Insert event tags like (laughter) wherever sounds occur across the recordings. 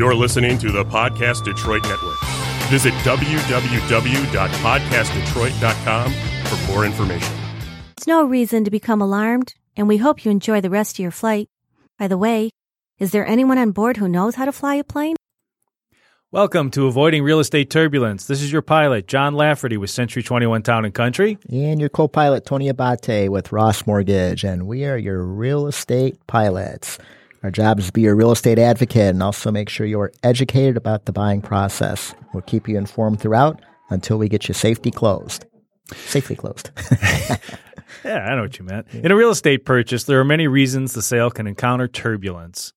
You're listening to the Podcast Detroit Network. Visit www.podcastdetroit.com for more information. It's no reason to become alarmed, and we hope you enjoy the rest of your flight. By the way, is there anyone on board who knows how to fly a plane? Welcome to Avoiding Real Estate Turbulence. This is your pilot, John Lafferty with Century 21 Town and Country. And your co pilot, Tony Abate with Ross Mortgage. And we are your real estate pilots. Our job is to be your real estate advocate and also make sure you are educated about the buying process. We'll keep you informed throughout until we get you safety closed. Safely closed. (laughs) yeah, I know what you meant. In a real estate purchase, there are many reasons the sale can encounter turbulence.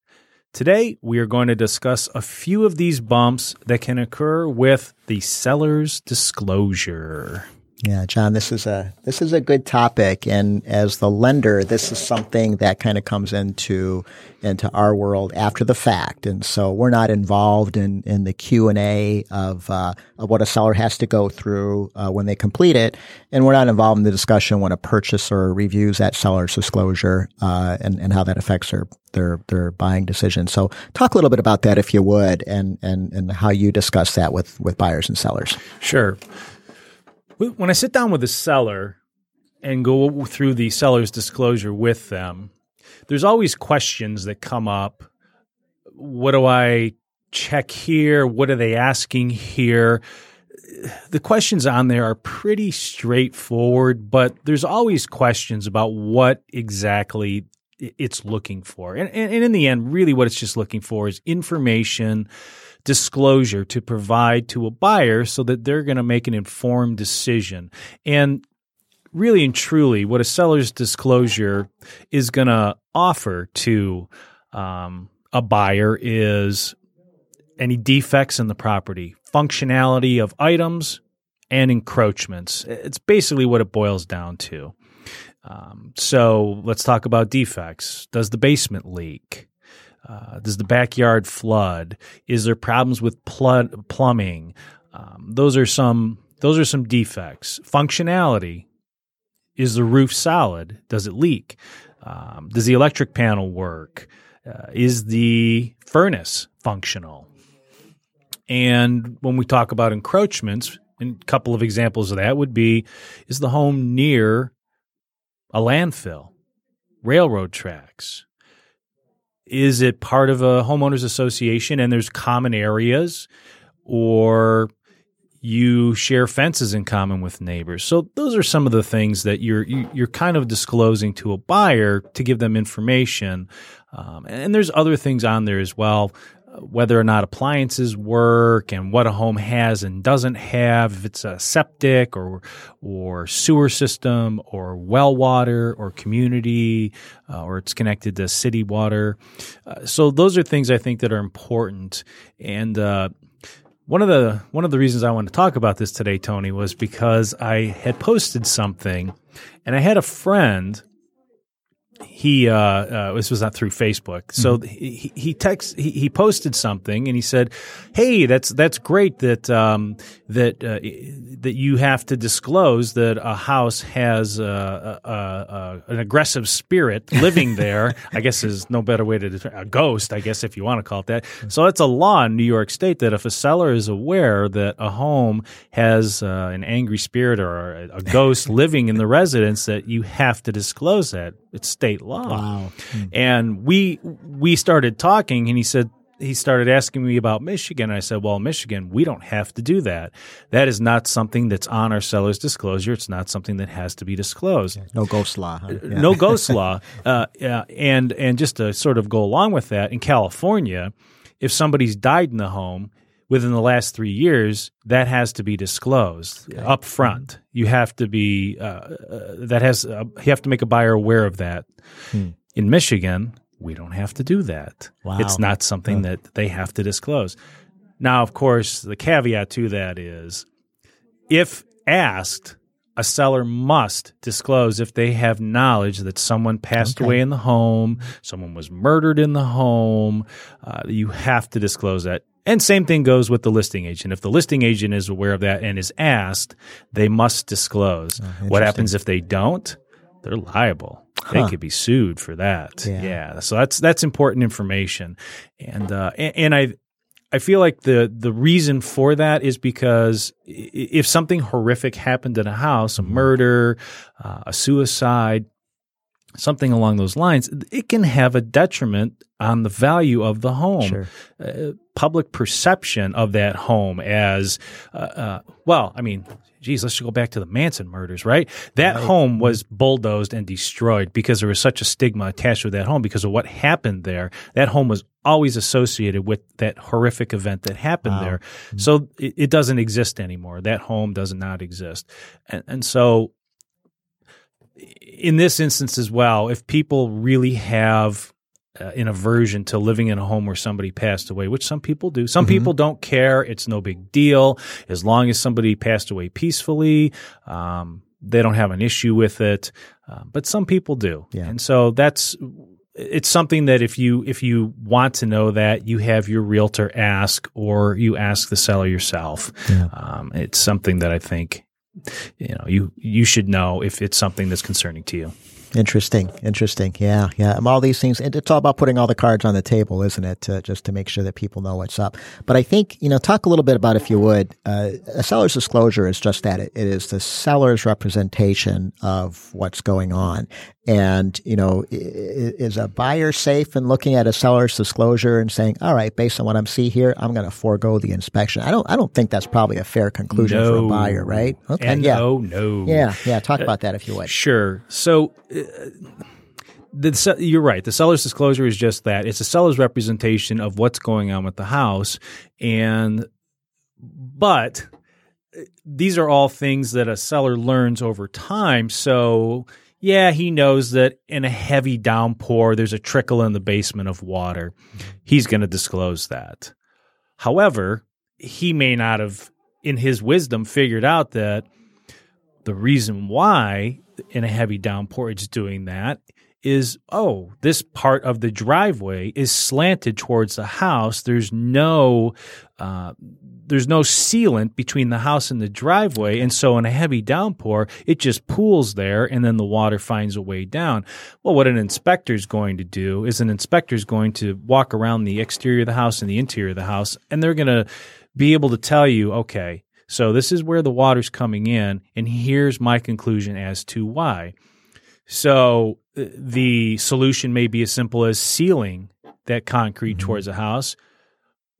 Today, we are going to discuss a few of these bumps that can occur with the seller's disclosure. Yeah, John, this is a this is a good topic, and as the lender, this is something that kind of comes into into our world after the fact, and so we're not involved in in the Q and A of uh, of what a seller has to go through uh, when they complete it, and we're not involved in the discussion when a purchaser reviews that seller's disclosure uh, and and how that affects their their their buying decision. So, talk a little bit about that, if you would, and and and how you discuss that with with buyers and sellers. Sure. When I sit down with a seller and go through the seller's disclosure with them, there's always questions that come up. What do I check here? What are they asking here? The questions on there are pretty straightforward, but there's always questions about what exactly it's looking for. And, and, in the end, really what it's just looking for is information disclosure to provide to a buyer so that they're going to make an informed decision. And really and truly, what a seller's disclosure is going to offer to um, a buyer is any defects in the property, functionality of items, and encroachments. It's basically what it boils down to. Um, so let's talk about defects. Does the basement leak? Uh, does the backyard flood? Is there problems with pl- plumbing? Um, those are some those are some defects. Functionality: is the roof solid? Does it leak? Um, does the electric panel work? Uh, is the furnace functional? And when we talk about encroachments, a couple of examples of that would be: is the home near a landfill, railroad tracks? Is it part of a homeowners association and there's common areas or you share fences in common with neighbors. So those are some of the things that you're you're kind of disclosing to a buyer to give them information. Um, and there's other things on there as well whether or not appliances work and what a home has and doesn't have, if it's a septic or or sewer system or well water or community uh, or it's connected to city water. Uh, so those are things I think that are important. And uh, one of the one of the reasons I wanted to talk about this today, Tony, was because I had posted something, and I had a friend he uh, uh, this was not through Facebook. So mm-hmm. he he text he, he posted something and he said, "Hey, that's that's great that um, that uh, that you have to disclose that a house has uh, a, a, an aggressive spirit living (laughs) there. I guess is no better way to describe a ghost. I guess if you want to call it that. So it's a law in New York State that if a seller is aware that a home has uh, an angry spirit or a, a ghost (laughs) living in the residence, that you have to disclose that. It's state law. Wow. Hmm. And we we started talking, and he said he started asking me about Michigan. I said, "Well, Michigan, we don't have to do that. That is not something that's on our seller's disclosure. It's not something that has to be disclosed. No ghost law. Huh? Yeah. No ghost (laughs) law. Uh, yeah, and and just to sort of go along with that, in California, if somebody's died in the home." Within the last three years, that has to be disclosed okay. up front. You have to be uh, uh, that has uh, you have to make a buyer aware of that. Hmm. In Michigan, we don't have to do that. Wow. It's not something that they have to disclose. Now, of course, the caveat to that is if asked, a seller must disclose if they have knowledge that someone passed okay. away in the home, someone was murdered in the home. Uh, you have to disclose that. And same thing goes with the listing agent. If the listing agent is aware of that and is asked, they must disclose. Oh, what happens if they don't? They're liable. Huh. They could be sued for that. Yeah. yeah. So that's that's important information, and uh, and, and I I feel like the the reason for that is because if something horrific happened in a house, a Mm-hmm. murder, uh, a suicide, something along those lines, it can have a detriment on the value of the home. Sure. Uh, public perception of that home as uh, uh, well. I mean, geez, let's go back to the Manson murders, right? That home was bulldozed and destroyed because there was such a stigma attached to that home because of what happened there. That home was always associated with that horrific event that happened there. So it, it doesn't exist anymore. That home does not exist. And, and so in this instance as well, if people really have uh, an aversion to living in a home where somebody passed away, which some people do. Some people don't care. It's no big deal. As long as somebody passed away peacefully, um, they don't have an issue with it. Uh, but some people do. Yeah. And so that's, it's something that if you if you want to know that you have your realtor ask or you ask the seller yourself um, it's something that i think you know you you should know if it's something that's concerning to you Interesting, interesting. Yeah, yeah. Um, All these things, and it's all about putting all the cards on the table, isn't it? To, just to make sure that people know what's up. But I think, you know, talk a little bit about, if you would, uh, a seller's disclosure is just that. It, it is the seller's representation of what's going on. And, you know, is a buyer safe in looking at a seller's disclosure and saying, all right, based on what I'm seeing here, I'm going to forego the inspection? I don't, I don't think that's probably a fair conclusion for a buyer, right? Okay. and yeah. no no Yeah. Yeah. Talk about that if you would. Sure. So uh, the you're right. The seller's disclosure is just that. It's a seller's representation of what's going on with the house, and but these are all things that a seller learns over time. So yeah, he knows that in a heavy downpour, there's a trickle in the basement of water. He's going to disclose that. However, he may not have, in his wisdom, figured out that the reason why in a heavy downpour it's doing that is oh this part of the driveway is slanted towards the house. There's no uh, there's no sealant between the house and the driveway. And so in a heavy downpour it just pools there and then the water finds a way down. Well what an inspector is going to do is an inspector is going to walk around the exterior of the house and the interior of the house and they're going to be able to tell you okay so this is where the water's coming in, and here's my conclusion as to why. So uh, the solution may be as simple as sealing that concrete towards a house,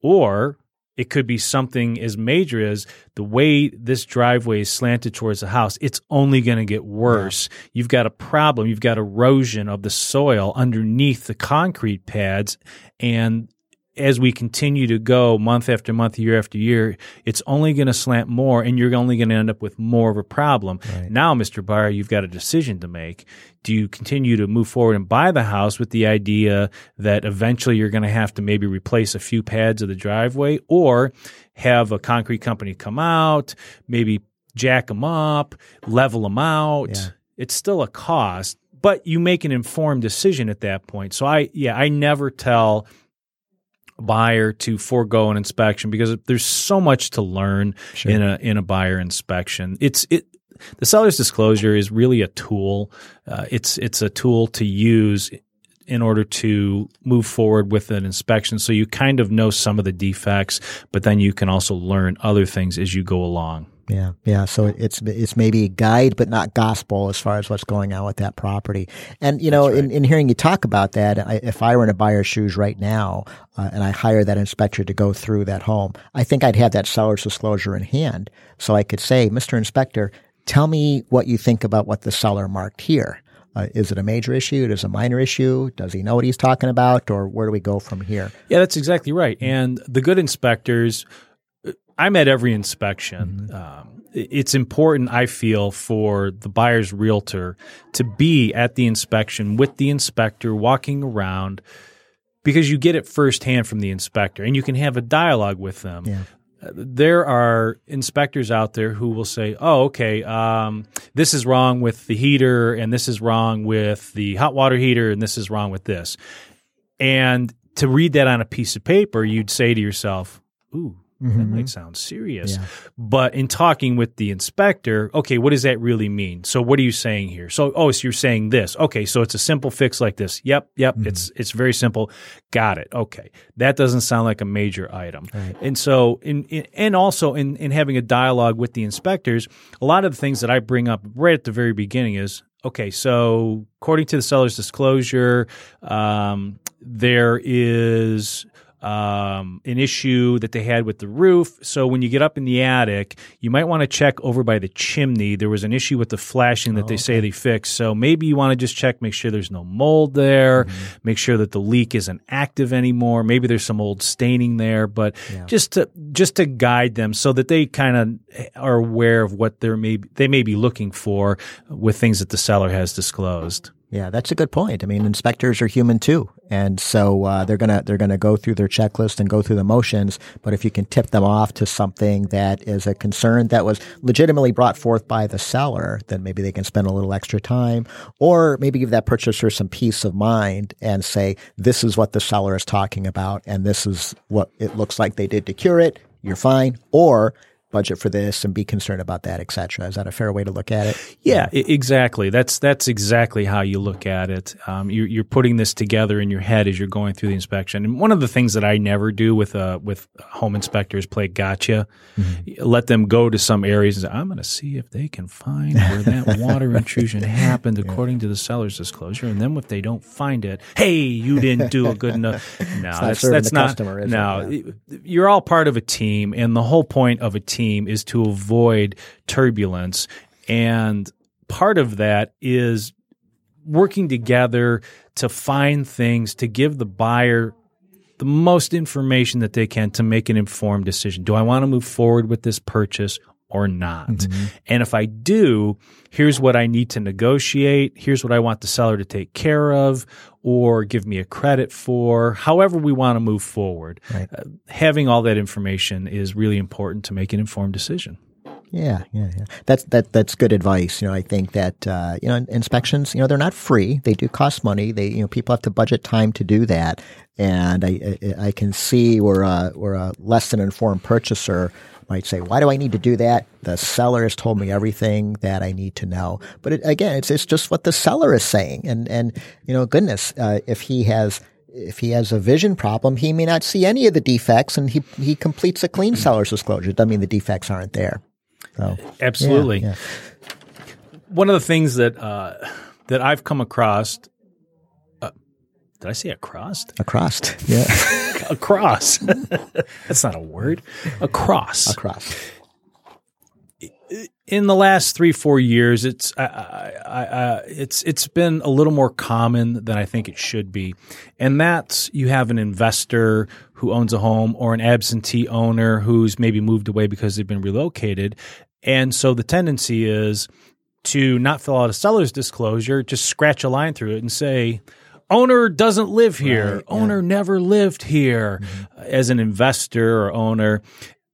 or it could be something as major as the way this driveway is slanted towards the house. It's only going to get worse. You've got a problem. You've got erosion of the soil underneath the concrete pads, and as we continue to go month after month, year after year, it's only going to slant more and you're only going to end up with more of a problem. Now, Mr. Buyer, you've got a decision to make. Do you continue to move forward and buy the house with the idea that eventually you're going to have to maybe replace a few pads of the driveway or have a concrete company come out, maybe jack them up, level them out? Yeah. It's still a cost, but you make an informed decision at that point. So I, yeah, I never tell buyer to forego an inspection because there's so much to learn in a in a buyer inspection. It's it the seller's disclosure is really a tool. Uh, it's it's a tool to use in order to move forward with an inspection so you kind of know some of the defects but then you can also learn other things as you go along Yeah, yeah. So it's it's maybe a guide, but not gospel as far as what's going on with that property. And you know, in, in hearing you talk about that, I, if I were in a buyer's shoes right now, uh, and I hire that inspector to go through that home, I think I'd have that seller's disclosure in hand, so I could say, Mister Inspector, tell me what you think about what the seller marked here. Uh, is it a major issue? Is it a minor issue? Does he know what he's talking about, or where do we go from here? Yeah, that's exactly right. And the good inspectors, I'm at every inspection. Um, it's important, I feel, for the buyer's realtor to be at the inspection with the inspector, walking around, because you get it firsthand from the inspector, and you can have a dialogue with them. Yeah. There are inspectors out there who will say, "Oh, okay, um, this is wrong with the heater, and this is wrong with the hot water heater, and this is wrong with this." And to read that on a piece of paper, you'd say to yourself, "Ooh, that might sound serious. But in talking with the inspector, okay, what does that really mean? So what are you saying here? So oh, so you're saying this. Okay, so it's a simple fix like this. Yep, yep, it's it's very simple. Got it. Okay. That doesn't sound like a major item. And so in, in and also in in having a dialogue with the inspectors, a lot of the things that I bring up right at the very beginning is okay, so according to the seller's disclosure, um, there is um, an issue that they had with the roof. So when you get up in the attic, you might want to check over by the chimney. There was an issue with the flashing that they say they fixed. So maybe you want to just check, make sure there's no mold there, make sure that the leak isn't active anymore. Maybe there's some old staining there, but just to just to guide them so that they kind of are aware of what they're maybe they may be looking for with things that the seller has disclosed. Yeah, that's a good point. I mean, inspectors are human too, and so uh, they're gonna they're gonna go through their checklist and go through the motions. But if you can tip them off to something that is a concern that was legitimately brought forth by the seller, then maybe they can spend a little extra time, or maybe give that purchaser some peace of mind and say, "This is what the seller is talking about, and this is what it looks like they did to cure it. You're fine." Or budget for this and be concerned about that, et cetera. Is that a fair way to look at it? Yeah, I- exactly. That's that's exactly how you look at it. Um, you're, you're putting this together in your head as you're going through the inspection. And one of the things that I never do with uh, with home inspectors play gotcha. Let them go to some areas and say, "I'm going to see if they can find where that (laughs) water intrusion happened according to the seller's disclosure." And then if they don't find it, hey, you didn't do a good enough. (laughs) No, that's that's not. customer, is it? no, you're all part of a team, and the whole point of a team is to avoid turbulence. And part of that is working together to find things to give the buyer the most information that they can to make an informed decision. Do I want to move forward with this purchase or not? Mm-hmm. And if I do, here's what I need to negotiate. Here's what I want the seller to take care of or give me a credit for, however we want to move forward. Uh, having all that information is really important to make an informed decision. Yeah, yeah, yeah. That's that. That's good advice. You know, I think that uh, you know inspections. You know, they're not free. They do cost money. They you know people have to budget time to do that. And I I, I can see where a where a less than informed purchaser might say, "Why do I need to do that?" The seller has told me everything that I need to know. But it, again, it's it's just what the seller is saying. And and you know, goodness, uh, if he has if he has a vision problem, he may not see any of the defects, and he he completes a clean seller's disclosure. Doesn't mean the defects aren't there. So Absolutely. yeah. One of the things that uh, that I've come across. Uh, did I say across? across, yeah, (laughs) Across. (laughs) That's not a word. Across. across. in the last three four years, it's I, I, I, I, it's it's been a little more common than I think it should be, and that's you have an investor who owns a home or an absentee owner who's maybe moved away because they've been relocated, and so the tendency is to not fill out a seller's disclosure, just scratch a line through it and say. Owner doesn't live here. owner never lived here mm-hmm. as an investor or owner.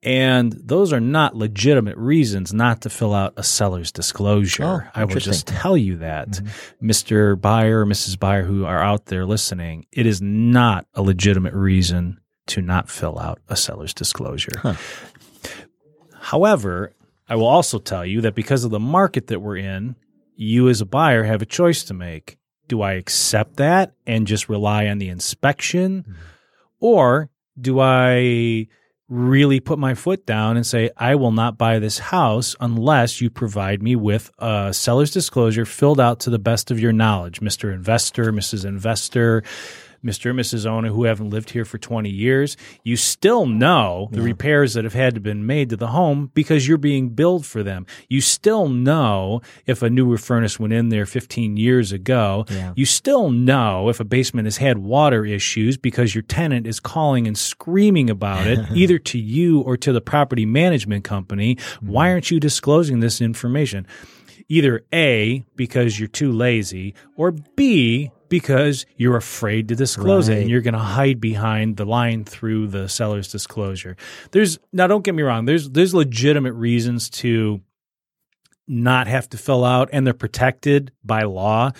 And those are not legitimate reasons not to fill out a seller's disclosure. Oh, I will just tell you that, mm-hmm. Mr. Buyer, Mrs. Buyer, who are out there listening, it is not a legitimate reason to not fill out a seller's disclosure. However, I will also tell you that because of the market that we're in, you as a buyer have a choice to make. Do I accept that and just rely on the inspection? Mm-hmm. Or do I really put my foot down and say, I will not buy this house unless you provide me with a seller's disclosure filled out to the best of your knowledge, Mr. Investor, Mrs. Investor, Mr. and Mrs. Owner who haven't lived here for 20 years. You still know the repairs that have had to been made to the home because you're being billed for them. You still know if a newer furnace went in there 15 years ago. Yeah. You still know if a basement has had water issues because your tenant is calling and screaming about it, (laughs) either to you or to the property management company. Mm-hmm. Why aren't you disclosing this information? Either A, because you're too lazy, or B, because you're afraid to disclose it and you're going to hide behind the line through the seller's disclosure. There's now don't get me wrong, there's there's legitimate reasons to not have to fill out and they're protected by law.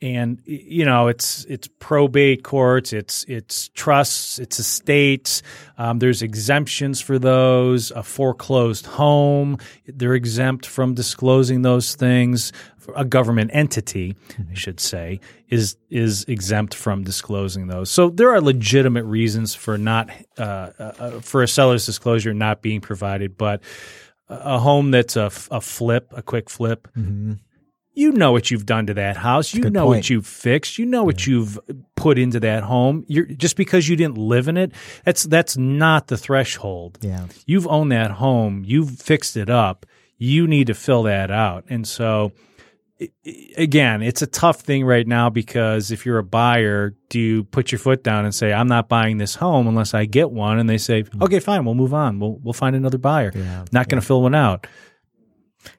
And you know it's it's probate courts it's it's trusts it's estates. Um, there's exemptions for those a foreclosed home. They're exempt from disclosing those things. A government entity i should say is is exempt from disclosing those. So there are legitimate reasons for not uh, uh, for a seller's disclosure not being provided but a home that's a, a flip a quick flip you know what you've done to that house. You good know what you've fixed. You know what you've put into that home. You're just because you didn't live in it. That's that's not the threshold. Yeah. You've owned that home. You've fixed it up. You need to fill that out. And so again, it's a tough thing right now because if you're a buyer, do you put your foot down and say, "I'm not buying this home unless I get one?" And they say, "Okay, fine, we'll move on. We'll we'll find another buyer. Yeah, Not going to fill one out."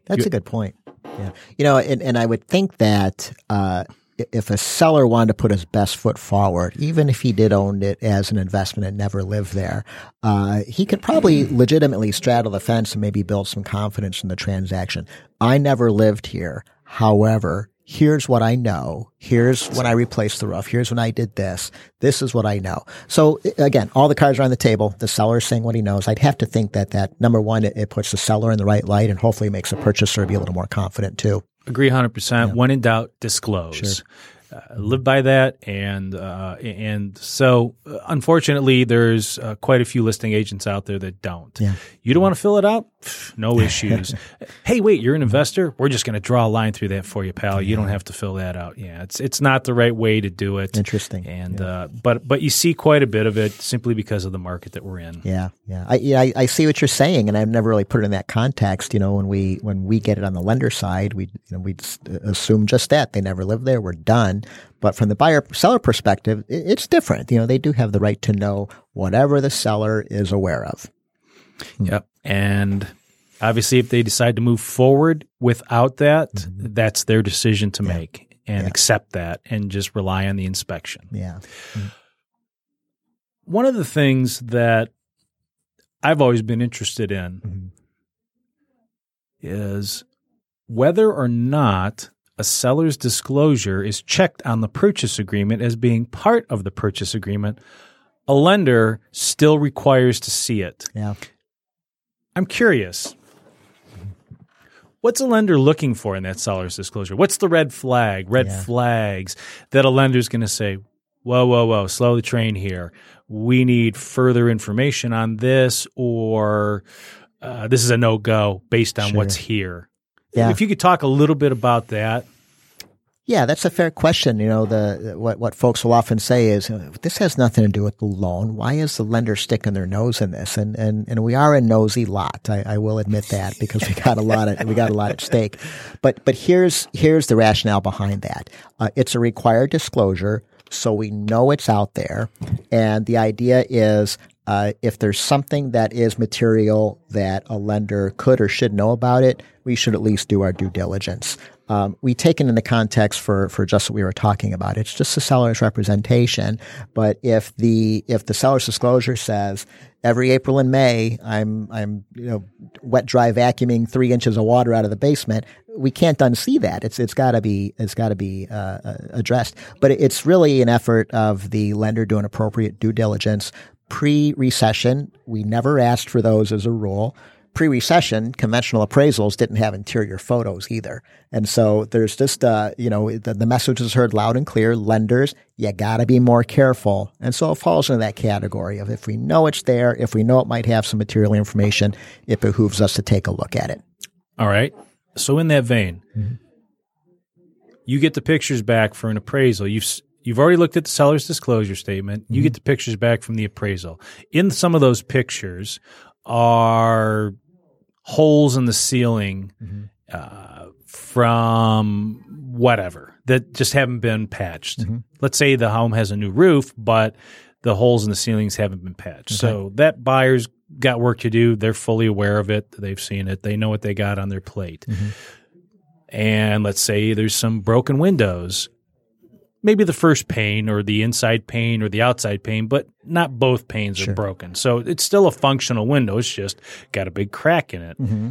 That's a good point. Yeah. You know, and, and I would think that uh, if a seller wanted to put his best foot forward, even if he did own it as an investment and never lived there, uh, he could probably (clears throat) legitimately straddle the fence and maybe build some confidence in the transaction. I never lived here. However, here's what I know. Here's when I replaced the roof. Here's when I did this. This is what I know. So again, all the cards are on the table. The seller is saying what he knows. I'd have to think that that number one, it, it puts the seller in the right light and hopefully makes the purchaser be a little more confident too. Agree 100%. When in doubt, disclose. Uh, live by that, and uh, and so uh, unfortunately, there's uh, quite a few listing agents out there that don't. Yeah. You don't want to fill it out? No issues. (laughs) hey, wait, you're an investor. We're just going to draw a line through that for you, pal. You don't have to fill that out. Yeah, it's it's not the right way to do it. Interesting. And uh, but but you see quite a bit of it simply because of the market that we're in. Yeah, yeah. I, yeah, I, I see what you're saying, and I've never really put it in that context. You know, when we when we get it on the lender side, we you know we assume just that they never lived there, we're done. But from the buyer seller perspective, it's different. You know, they do have the right to know whatever the seller is aware of. Yep. And obviously, if they decide to move forward without that, mm-hmm. that's their decision to make and accept that and just rely on the inspection. Yeah, mm-hmm. One of the things that I've always been interested in mm-hmm. is whether or not a seller's disclosure is checked on the purchase agreement as being part of the purchase agreement. A lender still requires to see it. yeah. I'm curious. What's a lender looking for in that seller's disclosure? What's the red flag, red Yeah. flags that a lender's going to say, whoa, whoa, whoa, slow the train here. We need further information on this, or uh, this is a no go based on Sure. what's here. Yeah. If you could talk a little bit about that. Yeah, that's a fair question. You know, the what what folks will often say is this has nothing to do with the loan. Why is the lender sticking their nose in this? And and and we are a nosy lot. I, I will admit that because we got a lot of we got a lot at stake. But but here's here's the rationale behind that. Uh, it's a required disclosure, so we know it's out there, and the idea is. Uh, if there's something that is material that a lender could or should know about it, we should at least do our due diligence. Um, we take it in the context for for just what we were talking about. It's just the seller's representation. But if the if the seller's disclosure says every April and May I'm I'm you know wet dry vacuuming three inches of water out of the basement, we can't unsee that. It's it's got to be it's got to be uh, uh, addressed. But it's really an effort of the lender doing appropriate due diligence pre recession. We never asked for those as a rule pre-recession, conventional appraisals didn't have interior photos either. And so there's just, uh, you know, the, the message is heard loud and clear. Lenders, you gotta be more careful. And so it falls into that category of if we know it's there, if we know it might have some material information, it behooves us to take a look at it. All right. So in that vein, you get the pictures back for an appraisal. You've you've already looked at the seller's disclosure statement. You get the pictures back from the appraisal. In some of those pictures are holes in the ceiling mm-hmm. uh, from whatever that just haven't been patched. Mm-hmm. Let's say the home has a new roof, but the holes in the ceilings haven't been patched. So that buyer's got work to do. They're fully aware of it. They've seen it. They know what they got on their plate. Mm-hmm. And let's say there's some broken windows. Maybe the first pane or the inside pane or the outside pane, but not both panes are broken. So it's still a functional window. It's just got a big crack in it. Mm-hmm.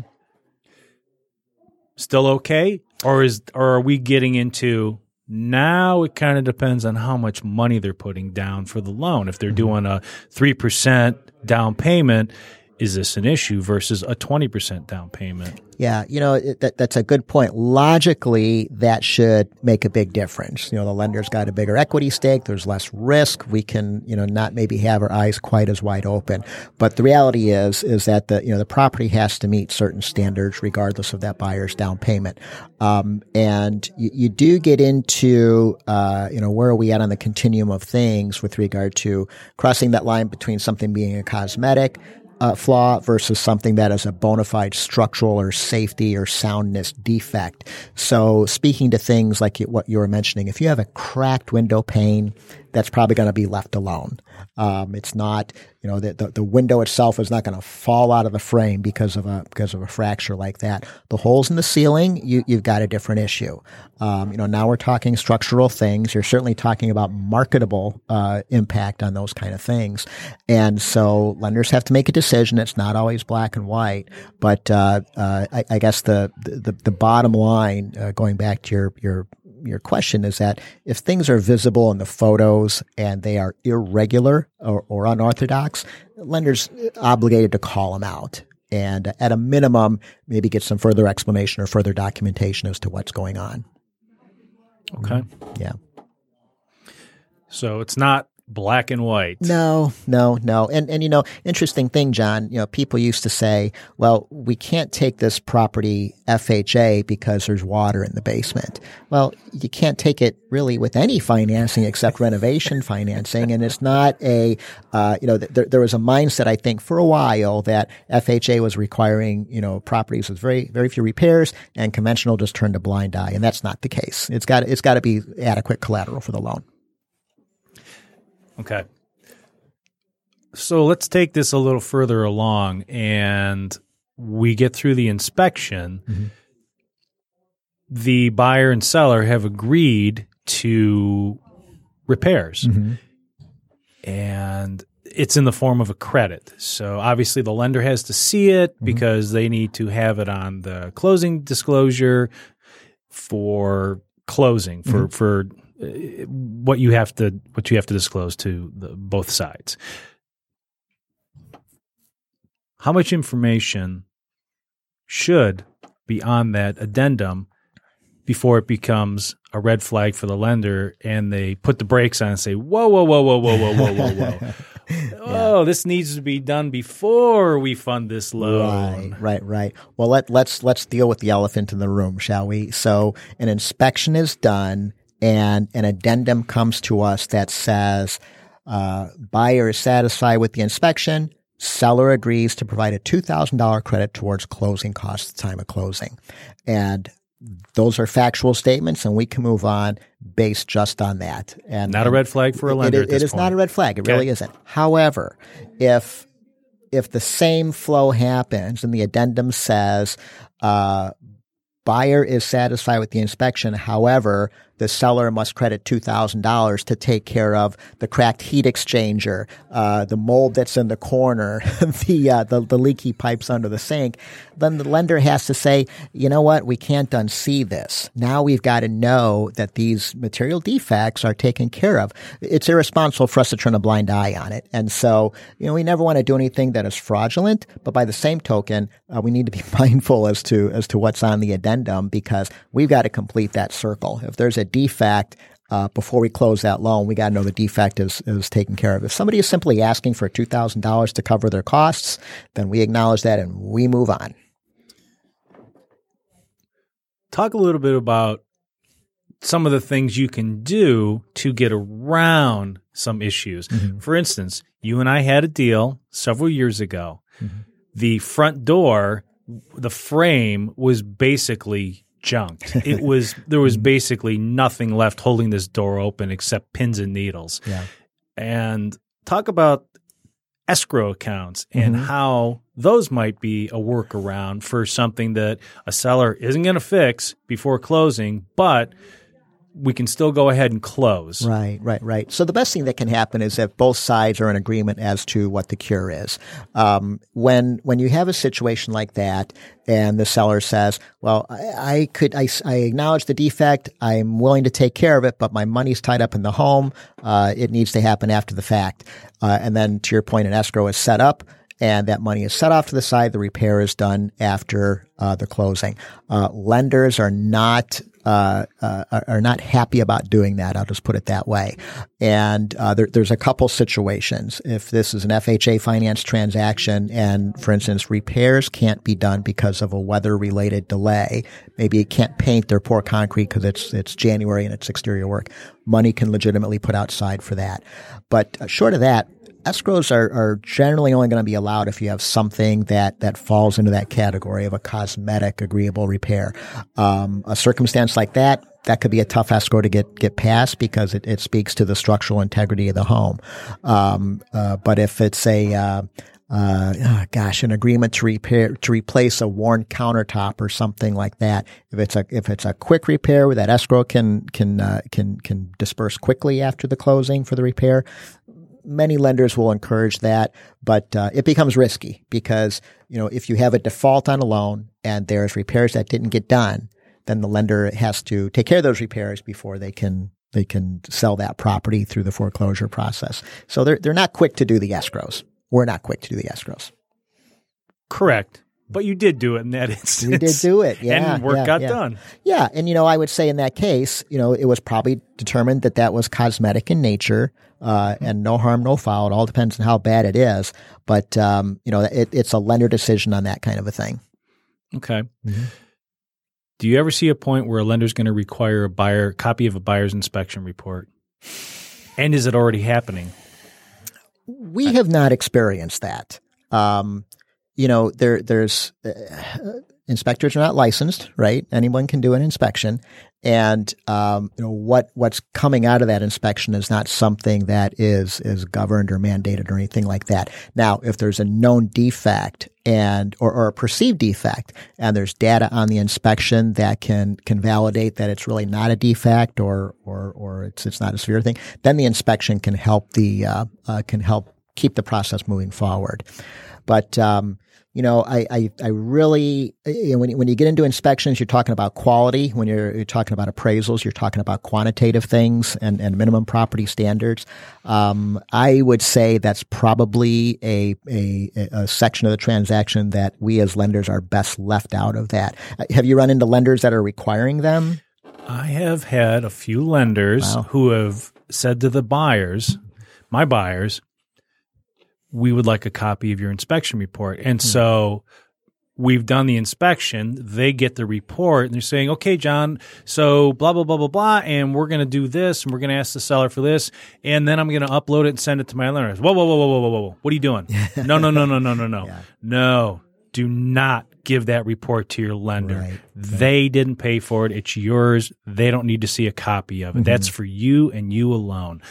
still okay, or is or are we getting into now? It kind of depends on how much money they're putting down for the loan. If they're mm-hmm. doing a three percent down payment, is this an issue versus a twenty percent down payment? Yeah, you know that, that's a good point. Logically, that should make a big difference. You know, the lender's got a bigger equity stake. There's less risk. We can, you know, not maybe have our eyes quite as wide open. But the reality is, is that the you know the property has to meet certain standards regardless of that buyer's down payment. Um, and you, you, do get into, uh, you know, where are we at on the continuum of things with regard to crossing that line between something being a cosmetic uh, flaw versus something that is a bona fide structural or safety or soundness defect. So speaking to things like what you were mentioning, if you have a cracked window pane, that's probably going to be left alone. Um, it's not, you know, the, the, the window itself is not going to fall out of the frame because of a because of a fracture like that. The holes in the ceiling, you, you've got a different issue. Um, you know, now we're talking structural things. You're certainly talking about marketable uh, impact on those kind of things, and so lenders have to make a decision. It's not always black and white, but uh, uh, I, I, guess the, the the bottom line, uh, going back to your your your question is that if things are visible in the photos and they are irregular or, or unorthodox, lenders obligated to call them out and at a minimum maybe get some further explanation or further documentation as to what's going on. Okay. Yeah. So it's not black and white. No, no, no. And and you know, interesting thing, John, you know, people used to say, well, we can't take this property FHA because there's water in the basement. Well, you can't take it really with any financing except (laughs) renovation financing. And it's not a, uh, you know, there, there was a mindset, I think, for a while that FHA was requiring, you know, properties with very, very few repairs and conventional just turned a blind eye. And that's not the case. It's got, it's got to be adequate collateral for the loan. Okay. So let's take this a little further along and we get through the inspection. Mm-hmm. The buyer and seller have agreed to repairs. Mm-hmm. And it's in the form of a credit. So obviously the lender has to see it mm-hmm. because they need to have it on the closing disclosure for closing for mm-hmm. for what you have to what you have to disclose to the, both sides. How much information should be on that addendum before it becomes a red flag for the lender and they put the brakes on and say, whoa, whoa, whoa, whoa, whoa, whoa, whoa, whoa, whoa. (laughs) Oh, this needs to be done before we fund this loan. Right, right, right. Well, let let's let's deal with the elephant in the room, shall we? So, an inspection is done and an addendum comes to us that says uh, buyer is satisfied with the inspection. Seller agrees to provide a $2,000 credit towards closing costs at the time of closing. And those are factual statements and we can move on based just on that. And not a red flag for a lender. it, it is point. not a red flag. It okay. really isn't. However, if if the same flow happens and the addendum says uh, buyer is satisfied with the inspection, however, the seller must credit $2,000 to take care of the cracked heat exchanger, uh, the mold that's in the corner, (laughs) the, uh, the, the leaky pipes under the sink. Then the lender has to say, you know what, we can't unsee this. Now we've got to know that these material defects are taken care of. It's irresponsible for us to turn a blind eye on it. And so, you know, we never want to do anything that is fraudulent, but by the same token, uh, we need to be (laughs) mindful as to, as to what's on the addendum because we've got to complete that circle. If there's a defect uh, before we close that loan, we got to know the defect is, is taken care of. If somebody is simply asking for $2,000 to cover their costs, then we acknowledge that and we move on. Talk a little bit about some of the things you can do to get around some issues. Mm-hmm. For instance, you and I had a deal several years ago. Mm-hmm. The front door, the frame was basically junked. (laughs) It was there was basically nothing left holding this door open except pins and needles. Yeah. And talk about escrow accounts and mm-hmm. how those might be a workaround for something that a seller isn't going to fix before closing, but we can still go ahead and close. Right, right, right. So the best thing that can happen is if both sides are in agreement as to what the cure is. Um, when when you have a situation like that, and the seller says, "Well, I, I could, I, I, acknowledge the defect. I'm willing to take care of it, but my money's tied up in the home. Uh, it needs to happen after the fact." Uh, and then, to your point, an escrow is set up and that money is set off to the side. The repair is done after uh, the closing. Uh, lenders are not uh, uh, are not happy about doing that. I'll just put it that way. And uh, there, there's a couple situations. If this is an FHA finance transaction, and for instance, repairs can't be done because of a weather related delay, maybe it can't paint their poor concrete because it's it's January and it's exterior work. Money can legitimately put outside for that. But uh, short of that, escrows are, are generally only going to be allowed if you have something that, that falls into that category of a cosmetic agreeable repair. Um, a circumstance like that, that could be a tough escrow to get, get passed because it, it speaks to the structural integrity of the home. Um, uh, but if it's a, uh, uh, oh gosh, an agreement to repair, to replace a worn countertop or something like that. If it's a, if it's a quick repair where that escrow can, can, uh, can, can disperse quickly after the closing for the repair, many lenders will encourage that, but uh, it becomes risky because you know if you have a default on a loan and there's repairs that didn't get done, then the lender has to take care of those repairs before they can they can sell that property through the foreclosure process. So they're they're not quick to do the escrows. We're not quick to do the escrows. Correct. But you did do it in that instance. We did do it, (laughs) yeah. and work yeah, got yeah. done. Yeah, and you know, I would say in that case, you know, it was probably determined that that was cosmetic in nature, uh, and no harm, no foul. It all depends on how bad it is, but um, you know, it, it's a lender decision on that kind of a thing. Okay. Mm-hmm. Do you ever see a point where a lender's going to require a buyer copy of a buyer's inspection report? And is it already happening? We have not experienced that. Um, you know, there there's uh, inspectors are not licensed, right? Anyone can do an inspection, and um, you know what what's coming out of that inspection is not something that is is governed or mandated or anything like that. Now, if there's a known defect and or, or a perceived defect, and there's data on the inspection that can can validate that it's really not a defect or or or it's it's not a severe thing, then the inspection can help the uh, uh, can help keep the process moving forward. But um, you know, I, I, I really, you know, when, when you get into inspections, you're talking about quality. When you're, you're talking about appraisals, you're talking about quantitative things and, and minimum property standards. Um, I would say that's probably a, a, a section of the transaction that we as lenders are best left out of that. Uh, have you run into lenders that are requiring them? I have had a few lenders wow. who have said to the buyers, my buyers, we would like a copy of your inspection report. And mm-hmm. so we've done the inspection, they get the report and they're saying, okay, John, so blah, blah, blah, blah, blah, and we're going to do this and we're going to ask the seller for this. And then I'm going to upload it and send it to my lender. Whoa, whoa, whoa, whoa, whoa, whoa, whoa. What are you doing? (laughs) no, no, no, no, no, no, no. Yeah. No, do not give that report to your lender. Right, they didn't pay for it. It's yours. They don't need to see a copy of it. Mm-hmm. That's for you and you alone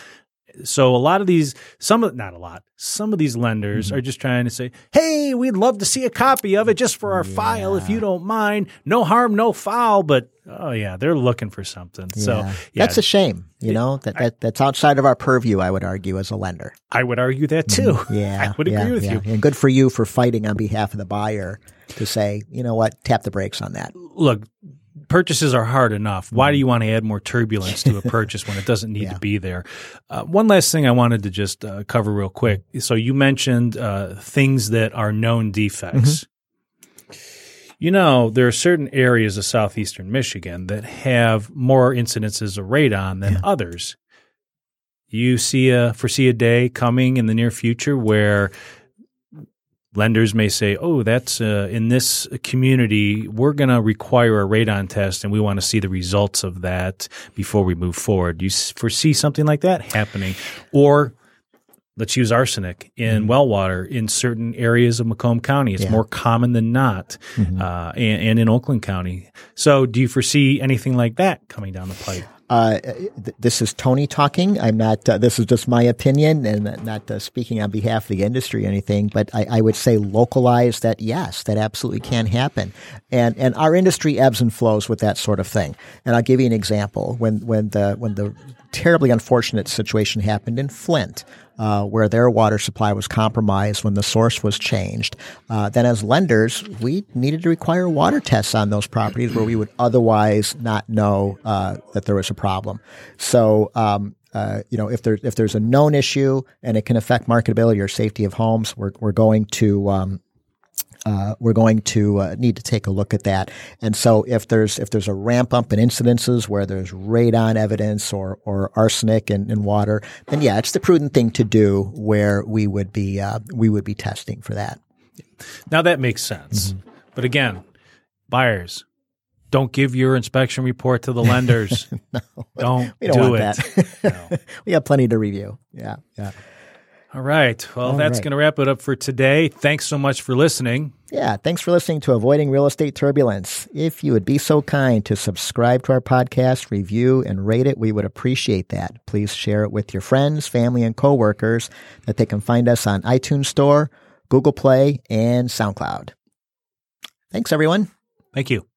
so a lot of these, some of not a lot, some of these lenders mm-hmm. are just trying to say, "Hey, we'd love to see a copy of it just for our yeah. file, if you don't mind. No harm, no foul." But oh yeah, they're looking for something. Yeah. So yeah. that's a shame. You know that, that that's outside of our purview. I would argue as a lender. I would argue that too. Mm-hmm. (laughs) Yeah, I would agree with you. And good for you for fighting on behalf of the buyer to say, you know what, tap the brakes on that. Look, purchases are hard enough. Why do mm-hmm. you want to add more turbulence to a (laughs) purchase when it doesn't need yeah. to be there? Uh, one last thing I wanted to just uh, cover real quick. So you mentioned uh, things that are known defects. Mm-hmm. You know, there are certain areas of southeastern Michigan that have more incidences of radon than yeah. others. You see a foresee a day coming in the near future where lenders may say, "Oh, that's uh, in this community. We're going to require a radon test, and we want to see the results of that before we move forward." Do you foresee something like that happening, or let's use arsenic in mm-hmm. well water in certain areas of Macomb County. It's yeah. more common than not, mm-hmm. uh, and, and, in Oakland County. So, do you foresee anything like that coming down the pipe? Uh, th- this is Tony talking. I'm not. Uh, this is just my opinion, and not uh, speaking on behalf of the industry or anything. But I, I, would say localize that. Yes, that absolutely can happen, and and our industry ebbs and flows with that sort of thing. And I'll give you an example. When when the when the terribly unfortunate situation happened in Flint, uh, where their water supply was compromised when the source was changed. Uh, then, as lenders, we needed to require water tests on those properties where we would otherwise not know uh, that there was a problem. So, um, uh, you know, if there's if there's a known issue and it can affect marketability or safety of homes, we're we're going to um, uh, we're going to uh, need to take a look at that. And so, if there's if there's a ramp up in incidences where there's radon evidence or or arsenic in, in water, then yeah, it's the prudent thing to do where we would be uh, we would be testing for that. Now that makes sense, mm-hmm. but again, buyers. Don't give your inspection report to the lenders. (laughs) no, don't, we don't do it. that. no. (laughs) we have plenty to review. Yeah, yeah. All right. Well, All that's right. going to wrap it up for today. Thanks so much for listening. Yeah, thanks for listening to Avoiding Real Estate Turbulence. If you would be so kind to subscribe to our podcast, review, and rate it, we would appreciate that. Please share it with your friends, family, and coworkers that they can find us on iTunes Store, Google Play, and SoundCloud. Thanks, everyone. Thank you.